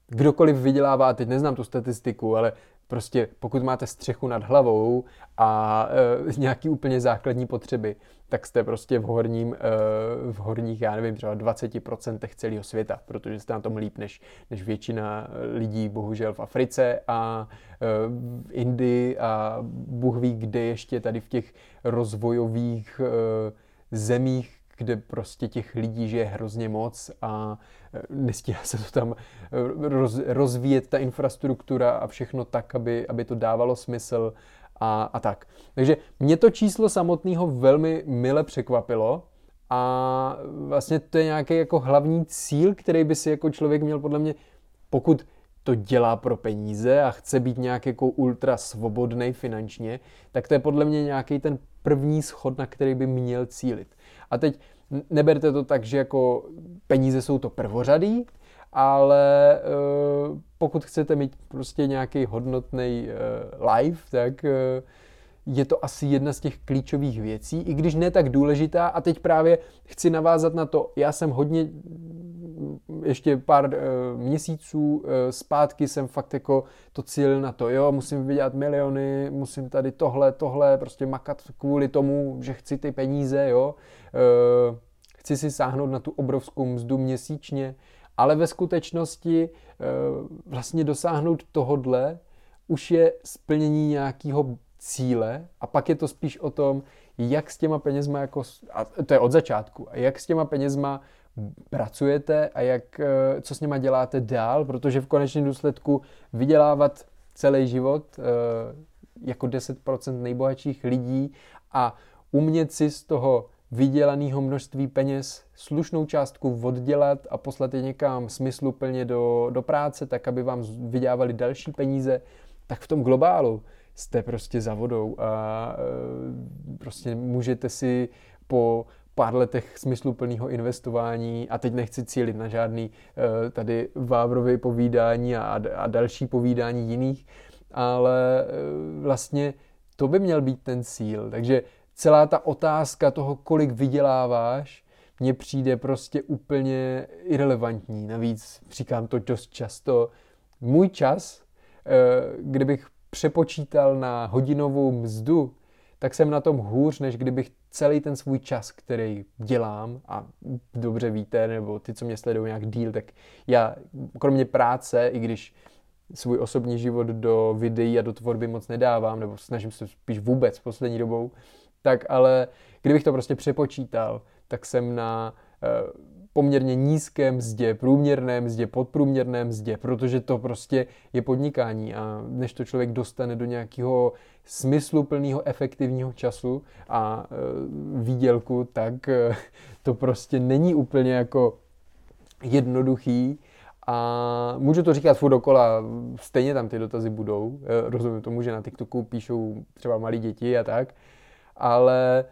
kdokoliv vydělává, teď neznám tu statistiku, ale Prostě pokud máte střechu nad hlavou a e, nějaký úplně základní potřeby, tak jste prostě v, horním, e, v horních, já nevím, třeba 20% celého světa, protože jste na tom líp než, než většina lidí, bohužel v Africe a e, v Indii a Bůh ví, kde ještě tady v těch rozvojových e, zemích, kde prostě těch lidí žije hrozně moc a e, nestíhá se to tam e, roz, rozvíjet ta infrastruktura a všechno tak, aby, aby to dávalo smysl a, a tak. Takže mě to číslo samotného velmi mile překvapilo a vlastně to je nějaký jako hlavní cíl, který by si jako člověk měl podle mě, pokud to dělá pro peníze a chce být nějak jako ultra svobodný finančně, tak to je podle mě nějaký ten první schod, na který by měl cílit. A teď neberte to tak, že jako peníze jsou to prvořadý, ale uh, pokud chcete mít prostě nějaký hodnotný uh, life, tak uh, je to asi jedna z těch klíčových věcí, i když ne tak důležitá. A teď právě chci navázat na to, já jsem hodně ještě pár uh, měsíců uh, zpátky jsem fakt jako to cíl na to, jo, musím vydělat miliony, musím tady tohle, tohle, prostě makat kvůli tomu, že chci ty peníze, jo. Uh, chci si sáhnout na tu obrovskou mzdu měsíčně, ale ve skutečnosti uh, vlastně dosáhnout tohodle už je splnění nějakého cíle a pak je to spíš o tom, jak s těma penězma jako, a to je od začátku, a jak s těma penězma pracujete a jak, eh, co s nima děláte dál, protože v konečném důsledku vydělávat celý život eh, jako 10% nejbohatších lidí a umět si z toho vydělaného množství peněz slušnou částku oddělat a poslat je někam smysluplně do, do práce, tak aby vám vydělávali další peníze, tak v tom globálu jste prostě za vodou a eh, prostě můžete si po pár letech smysluplného investování a teď nechci cílit na žádný uh, tady Vávrovy povídání a, a další povídání jiných, ale uh, vlastně to by měl být ten cíl. Takže celá ta otázka toho, kolik vyděláváš, mně přijde prostě úplně irrelevantní. Navíc říkám to dost často. Můj čas, uh, kdybych přepočítal na hodinovou mzdu, tak jsem na tom hůř, než kdybych celý ten svůj čas, který dělám, a dobře víte, nebo ty, co mě sledují nějak díl, tak já, kromě práce, i když svůj osobní život do videí a do tvorby moc nedávám, nebo snažím se spíš vůbec poslední dobou, tak ale kdybych to prostě přepočítal, tak jsem na uh, poměrně nízké mzdě, průměrné mzdě, podprůměrné mzdě, protože to prostě je podnikání a než to člověk dostane do nějakého smysluplného, efektivního času a e, výdělku, tak e, to prostě není úplně jako jednoduchý. A můžu to říkat furt dokola, stejně tam ty dotazy budou, e, rozumím tomu, že na TikToku píšou třeba malí děti a tak, ale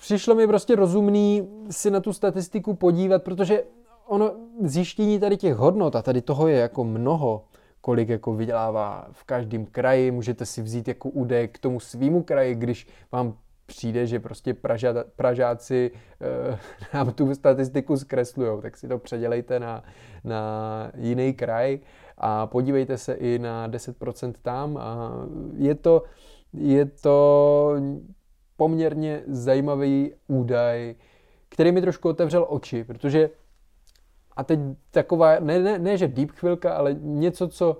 přišlo mi prostě rozumný si na tu statistiku podívat, protože ono zjištění tady těch hodnot a tady toho je jako mnoho, kolik jako vydělává v každém kraji, můžete si vzít jako údaj k tomu svýmu kraji, když vám přijde, že prostě Praža, Pražáci e, nám tu statistiku zkreslují, tak si to předělejte na, na jiný kraj a podívejte se i na 10% tam. A je to, je to poměrně zajímavý údaj, který mi trošku otevřel oči, protože a teď taková, ne, ne, ne že deep chvilka, ale něco, co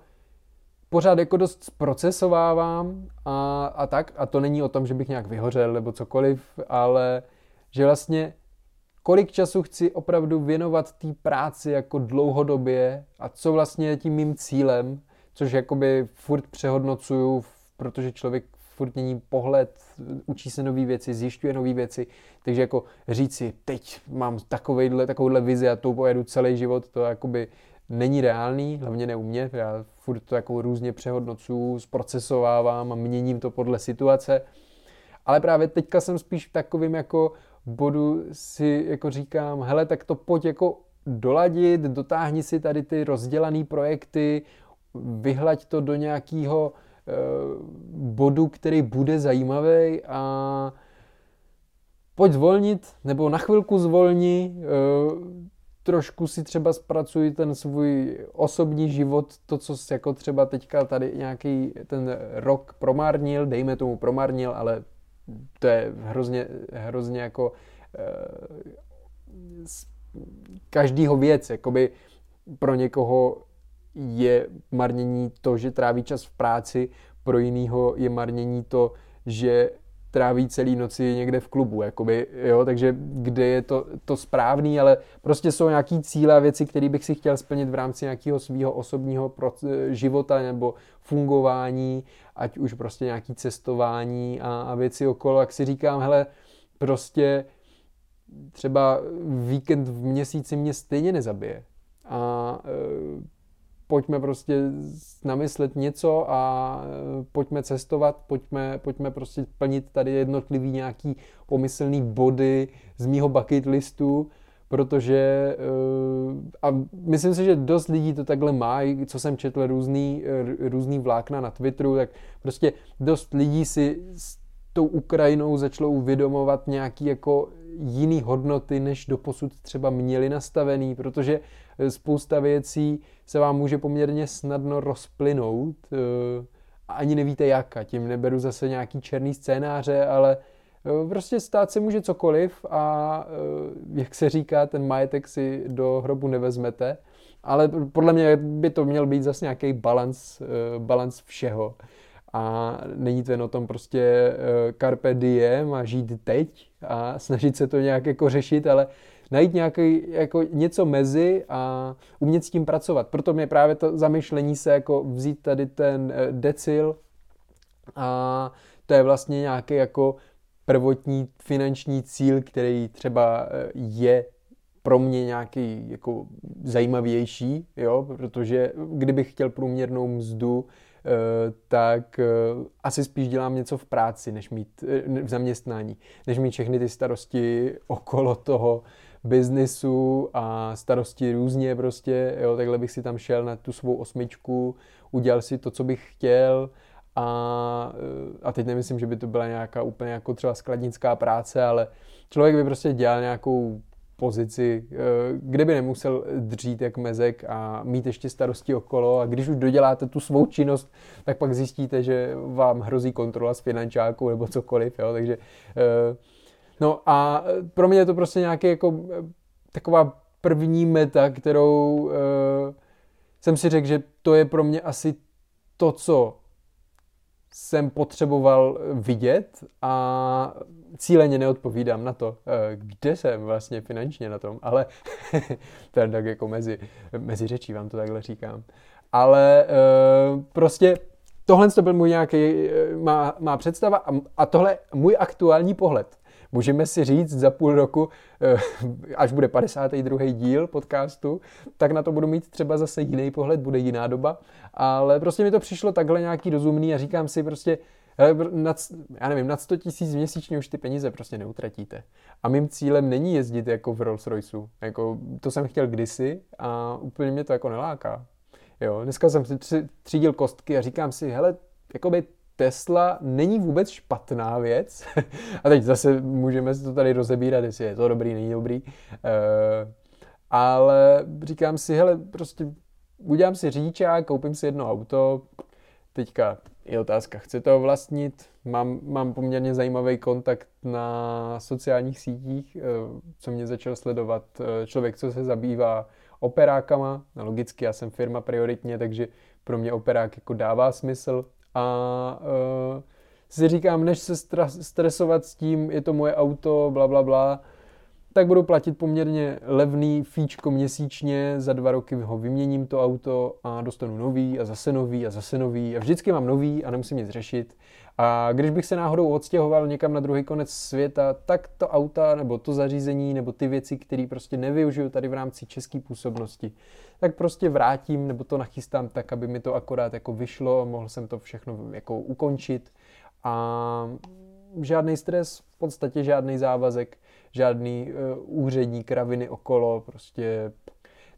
pořád jako dost zprocesovávám a, a tak, a to není o tom, že bych nějak vyhořel nebo cokoliv, ale že vlastně kolik času chci opravdu věnovat té práci jako dlouhodobě a co vlastně je tím mým cílem, což jakoby furt přehodnocuju, protože člověk furt mění pohled, učí se nové věci, zjišťuje nové věci, takže jako říct si, teď mám takovejhle, takovouhle vizi a tou pojedu celý život, to jakoby není reálný, hlavně ne u mě, já furt to jako různě přehodnocuju, zprocesovávám a měním to podle situace, ale právě teďka jsem spíš v takovým jako bodu si jako říkám, hele, tak to pojď jako doladit, dotáhni si tady ty rozdělané projekty, vyhlaď to do nějakého bodu, který bude zajímavý a pojď zvolnit, nebo na chvilku zvolni, eh, trošku si třeba zpracuj ten svůj osobní život, to, co jsi jako třeba teďka tady nějaký ten rok promárnil, dejme tomu promárnil, ale to je hrozně, hrozně jako eh, každýho věc, jakoby pro někoho je marnění to, že tráví čas v práci, pro jinýho je marnění to, že tráví celý noci někde v klubu, jakoby, jo, takže kde je to, to správný, ale prostě jsou nějaký cíle a věci, které bych si chtěl splnit v rámci nějakého svého osobního života nebo fungování, ať už prostě nějaký cestování a, a věci okolo, jak si říkám, hele, prostě třeba víkend v měsíci mě stejně nezabije. A e, pojďme prostě namyslet něco a e, pojďme cestovat, pojďme, pojďme prostě plnit tady jednotlivý nějaký pomyslný body z mýho bucket listu, protože e, a myslím si, že dost lidí to takhle má, co jsem četl různý, různý vlákna na Twitteru, tak prostě dost lidí si s tou Ukrajinou začalo uvědomovat nějaký jako jiný hodnoty, než doposud třeba měli nastavený, protože spousta věcí se vám může poměrně snadno rozplynout eh, a ani nevíte jak. A tím neberu zase nějaký černý scénáře, ale eh, prostě stát se může cokoliv a eh, jak se říká, ten majetek si do hrobu nevezmete. Ale podle mě by to měl být zase nějaký balans, balans všeho. A není to jen o tom prostě carpe diem a žít teď a snažit se to nějak jako řešit, ale najít nějaký, jako něco mezi a umět s tím pracovat. Proto mě právě to zamyšlení se jako vzít tady ten eh, decil a to je vlastně nějaký jako prvotní finanční cíl, který třeba eh, je pro mě nějaký jako zajímavější, jo, protože kdybych chtěl průměrnou mzdu, eh, tak asi spíš dělám něco v práci, než mít v zaměstnání, než mít všechny ty starosti okolo toho, biznisu a starosti různě prostě, jo, takhle bych si tam šel na tu svou osmičku, udělal si to, co bych chtěl a, eh, a teď nemyslím, že by to byla nějaká úplně jako třeba skladnická práce, ale člověk by prostě dělal nějakou pozici, eh, kde by nemusel dřít jak mezek a mít ještě starosti okolo. A když už doděláte tu svou činnost, tak pak zjistíte, že vám hrozí kontrola s finančákou nebo cokoliv, jo, takže uh, No a e, pro mě je to prostě nějaký jako e, taková první meta, kterou uh, jsem si řekl, že to je pro mě asi to, co jsem potřeboval vidět a cíleně neodpovídám na to, kde jsem vlastně finančně na tom, ale to tak jako mezi, mezi řečí vám to takhle říkám. Ale prostě tohle to byl můj nějaký, má, má představa a, a tohle můj aktuální pohled. Můžeme si říct za půl roku, až bude 52. díl podcastu, tak na to budu mít třeba zase jiný pohled, bude jiná doba, ale prostě mi to přišlo takhle nějaký rozumný a říkám si prostě, nad, já nevím, nad 100 tisíc měsíčně už ty peníze prostě neutratíte. A mým cílem není jezdit jako v Rolls Royceu. Jako, to jsem chtěl kdysi a úplně mě to jako neláká. Jo, dneska jsem si tři, třídil kostky a říkám si, hele, jakoby Tesla není vůbec špatná věc. a teď zase můžeme si to tady rozebírat, jestli je to dobrý, není dobrý. Uh, ale říkám si, hele, prostě udělám si řidičák, koupím si jedno auto, teďka je otázka, chci to vlastnit, mám, mám poměrně zajímavý kontakt na sociálních sítích, eh, co mě začal sledovat eh, člověk, co se zabývá operákama, no, logicky já jsem firma prioritně, takže pro mě operák jako dává smysl a uh, si říkám, než se stresovat s tím, je to moje auto, bla, bla, bla, tak budu platit poměrně levný fíčko měsíčně, za dva roky ho vyměním to auto a dostanu nový a zase nový a zase nový a vždycky mám nový a nemusím nic řešit. A když bych se náhodou odstěhoval někam na druhý konec světa, tak to auta nebo to zařízení nebo ty věci, které prostě nevyužiju tady v rámci české působnosti, tak prostě vrátím nebo to nachystám tak, aby mi to akorát jako vyšlo, mohl jsem to všechno jako ukončit. A žádný stres, v podstatě žádný závazek žádný uh, úřední kraviny okolo, prostě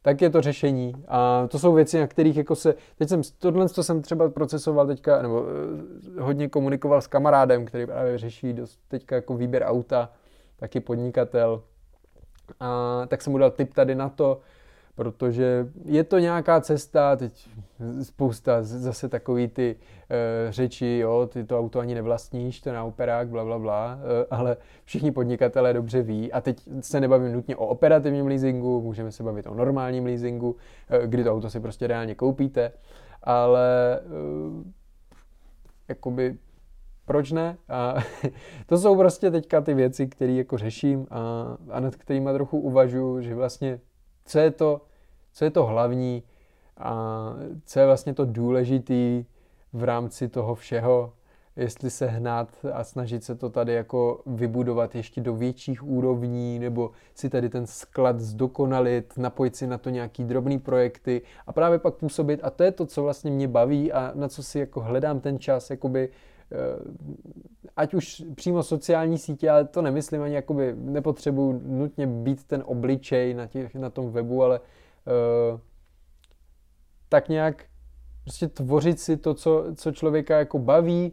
tak je to řešení. A to jsou věci, na kterých jako se, teď jsem, tohle to jsem třeba procesoval teďka, nebo uh, hodně komunikoval s kamarádem, který právě řeší dost teďka jako výběr auta, taky podnikatel. A tak jsem mu dal tip tady na to, protože je to nějaká cesta, teď spousta zase takový ty e, řeči, jo, ty to auto ani nevlastníš, to na operák, bla, bla, bla, e, ale všichni podnikatelé dobře ví a teď se nebavím nutně o operativním leasingu, můžeme se bavit o normálním leasingu, e, kdy to auto si prostě reálně koupíte, ale e, jakoby proč ne? A to jsou prostě teďka ty věci, které jako řeším a, a nad kterými trochu uvažuji, že vlastně co je to, co je to hlavní a co je vlastně to důležitý v rámci toho všeho, jestli se hnát a snažit se to tady jako vybudovat ještě do větších úrovní, nebo si tady ten sklad zdokonalit, napojit si na to nějaký drobný projekty a právě pak působit. A to je to, co vlastně mě baví a na co si jako hledám ten čas, jakoby eh, ať už přímo sociální sítě, ale to nemyslím ani jakoby nepotřebuji nutně být ten obličej na, těch, na tom webu, ale uh, tak nějak prostě tvořit si to, co, co člověka jako baví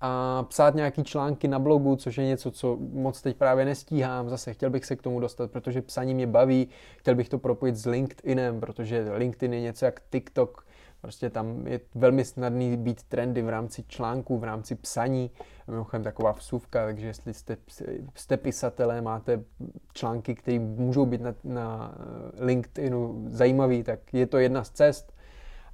a psát nějaký články na blogu, což je něco, co moc teď právě nestíhám. Zase chtěl bych se k tomu dostat, protože psaní mě baví, chtěl bych to propojit s LinkedInem, protože LinkedIn je něco jak TikTok, Prostě tam je velmi snadný být trendy v rámci článků, v rámci psaní. Mimochodem taková vsuvka, takže jestli jste, jste pisatelé, máte články, které můžou být na, na LinkedInu zajímavý, tak je to jedna z cest.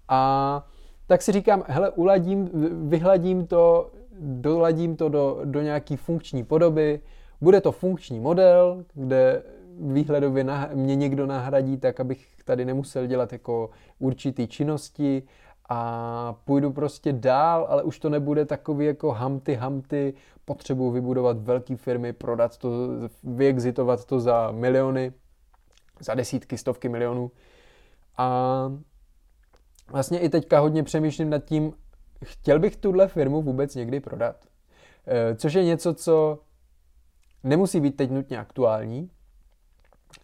A tak si říkám, hele, uladím, vyhladím to, doladím to do, do nějaký funkční podoby, bude to funkční model, kde výhledově mě někdo nahradí tak, abych tady nemusel dělat jako určitý činnosti a půjdu prostě dál, ale už to nebude takový jako hamty, hamty, potřebuji vybudovat velké firmy, prodat to, vyexitovat to za miliony, za desítky, stovky milionů. A vlastně i teďka hodně přemýšlím nad tím, chtěl bych tuhle firmu vůbec někdy prodat. E, což je něco, co nemusí být teď nutně aktuální,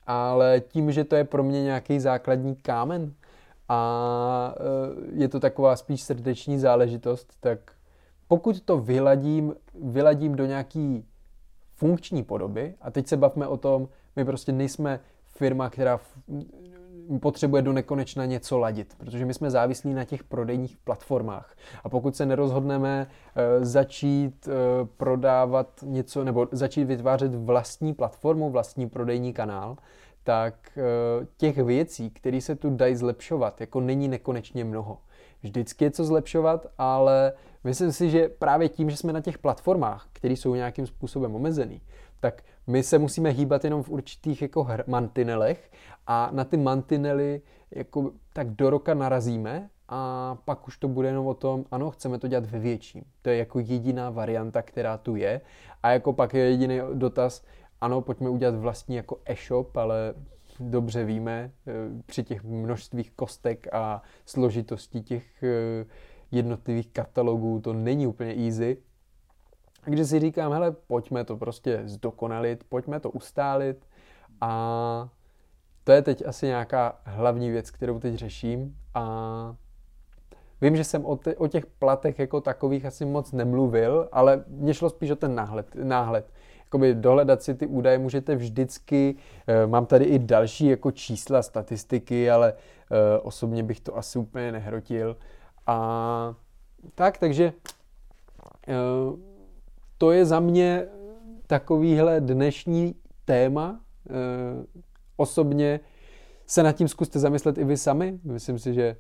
ale tím, že to je pro mě nějaký základní kámen a e, je to taková spíš srdeční záležitost, tak pokud to vyladím, vyladím do nějaký funkční podoby, a teď se bavme o tom, my prostě nejsme firma, která potřebuje do nekonečna něco ladit, protože my jsme závislí na těch prodejních platformách. A pokud se nerozhodneme e, začít e, prodávat něco nebo začít vytvářet vlastní platformu, vlastní prodejní kanál, tak e, těch věcí, které se tu dají zlepšovat, jako není nekonečně mnoho. vždycky je co zlepšovat, ale myslím si, že právě tím, že jsme na těch platformách, které jsou nějakým způsobem omezený, tak my se musíme hýbat jenom v určitých jako mantinelech a na ty mantinely jako tak do roka narazíme a pak už to bude jenom o tom, ano, chceme to dělat ve větším. To je jako jediná varianta, která tu je. A jako pak je jediný dotaz, ano, pojďme udělat vlastní jako e-shop, ale dobře víme, eh, při těch množstvích kostek a složitostí těch eh, jednotlivých katalogů to není úplně easy. Takže si říkám, hele, pojďme to prostě zdokonalit, pojďme to ustálit a to je teď asi nějaká hlavní věc, kterou teď řeším a Vím, že jsem o, těch platech jako takových asi moc nemluvil, ale mě šlo spíš o ten náhled. náhled. Jakoby dohledat si ty údaje můžete vždycky, e, mám tady i další jako čísla, statistiky, ale e, osobně bych to asi úplně nehrotil. A tak, takže e, to je za mě takovýhle dnešní téma. Osobně se nad tím zkuste zamyslet i vy sami. Myslím si, že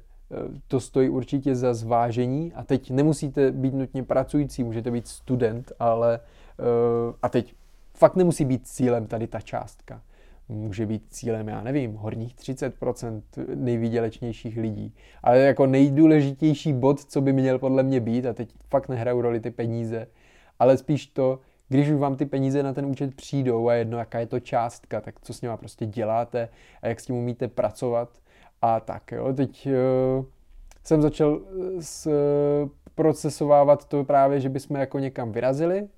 to stojí určitě za zvážení a teď nemusíte být nutně pracující, můžete být student, ale eh, a teď fakt nemusí být cílem tady ta částka. Může být cílem, já nevím, horních 30% nejvýdělečnějších lidí. Ale jako nejdůležitější bod, co by měl podle mě být, a teď fakt nehrajou roli ty peníze, ale spíš to, když už vám ty peníze na ten účet přijdou a jedno, jaká je to částka, tak co s nima prostě děláte a jak s tím umíte pracovat, a tak jo. Teď uh, jsem začal eh, s, uh, procesovávat to právě, že bychom jako někam vyrazili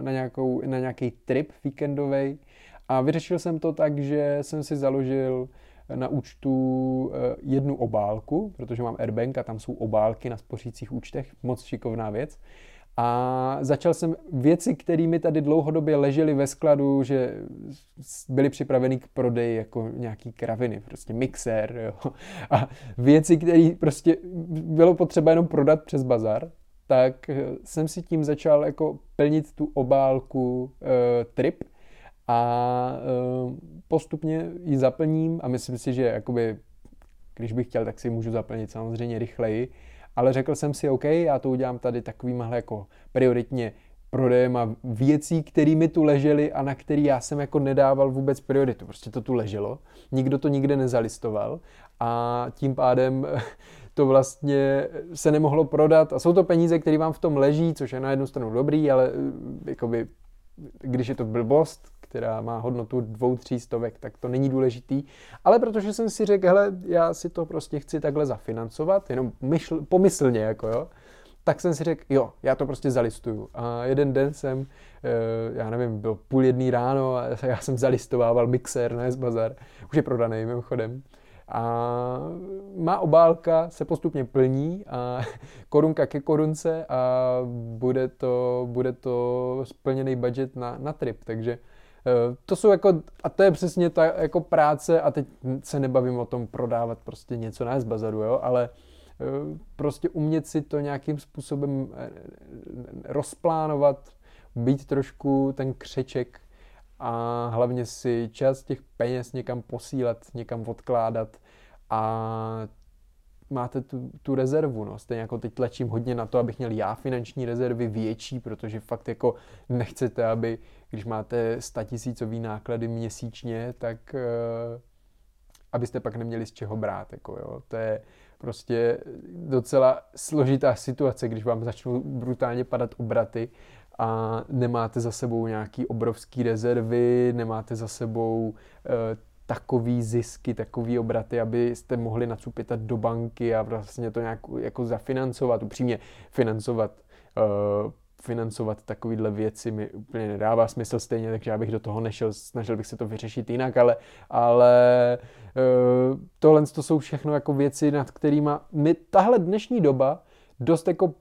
na, nějakou, na nějaký trip víkendový a vyřešil jsem to tak, že jsem si založil na účtu jednu obálku, protože mám Airbank a tam jsou obálky na spořících účtech, moc šikovná věc. A začal jsem věci, které mi tady dlouhodobě ležely ve skladu, že byly připraveny k prodeji jako nějaký kraviny, prostě mixér, jo. A věci, které prostě bylo potřeba jenom prodat přes bazar, tak jsem si tím začal jako plnit tu obálku e, trip a e, postupně ji zaplním a myslím si, že jakoby, když bych chtěl, tak si můžu zaplnit samozřejmě rychleji, ale řekl jsem si, OK, já to udělám tady takovýmhle jako prioritně prodejem a věcí, které mi tu ležely a na který já jsem jako nedával vůbec prioritu. Prostě to tu leželo, nikdo to nikde nezalistoval. A tím pádem to vlastně se nemohlo prodat. A jsou to peníze, které vám v tom leží, což je na jednu stranu dobrý, ale eh, jakoby, když je to blbost, která má hodnotu dvou, tří stovek, tak to není důležitý. Ale protože jsem si řekl, hele, já si to prostě chci takhle zafinancovat, jenom myšl, pomyslně, jako jo, tak jsem si řekl, jo, já to prostě zalistuju. A jeden den jsem, eh, já nevím, byl půl jedný ráno a já jsem zalistovával mixér na S-Bazar, už je prodaný mimochodem. A má obálka se postupně plní a korunka ke korunce a bude to, bude to splněný budget na, na trip, takže Eh, to jsou jako, a to je přesně ta jako práce, a teď se nebavím o tom prodávat prostě něco na bazaru, jo, ale eh, prostě umět si to nějakým způsobem eh, rozplánovat, být trošku ten křeček a hlavně si část těch peněz někam posílat, někam odkládat a máte tu, tu rezervu, no. Stejně jako teď tlačím hodně na to, abych měl já finanční rezervy větší, protože fakt jako nechcete, aby, když máte statisícový náklady měsíčně, tak uh, abyste pak neměli z čeho brát, jako jo. To je prostě docela složitá situace, když vám začnou brutálně padat obraty a nemáte za sebou nějaký obrovský rezervy, nemáte za sebou uh, takový zisky, takový obraty, abyste mohli nacupitat do banky a vlastně to nějak jako zafinancovat, upřímně financovat uh, financovat takovýhle věci mi úplně nedává smysl stejně, takže já bych do toho nešel, snažil bych se to vyřešit jinak, ale, ale uh, tohle to jsou všechno jako věci, nad kterými mi tahle dnešní doba dost jako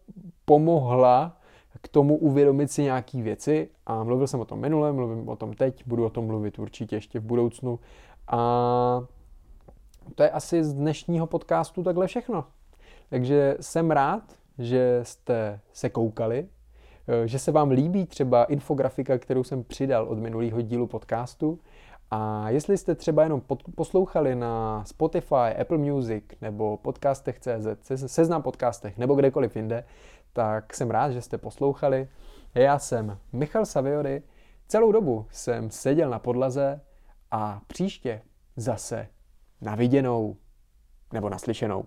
pomohla k tomu uvědomit si nějaký věci. A mluvil jsem o tom minule, mluvím o tom teď, budu o tom mluvit určitě ještě v budoucnu. A to je asi z dnešního podcastu takhle všechno. Takže jsem rád, že jste se koukali, že se vám líbí třeba infografika, kterou jsem přidal od minulého dílu podcastu. A jestli jste třeba jenom pod, poslouchali na Spotify, Apple Music nebo podcastech.cz, seznam podcastech nebo kdekoliv jinde, tak jsem rád, že jste poslouchali. Já jsem Michal Saviory, celou dobu jsem seděl na podlaze a příště zase na viděnou nebo naslyšenou.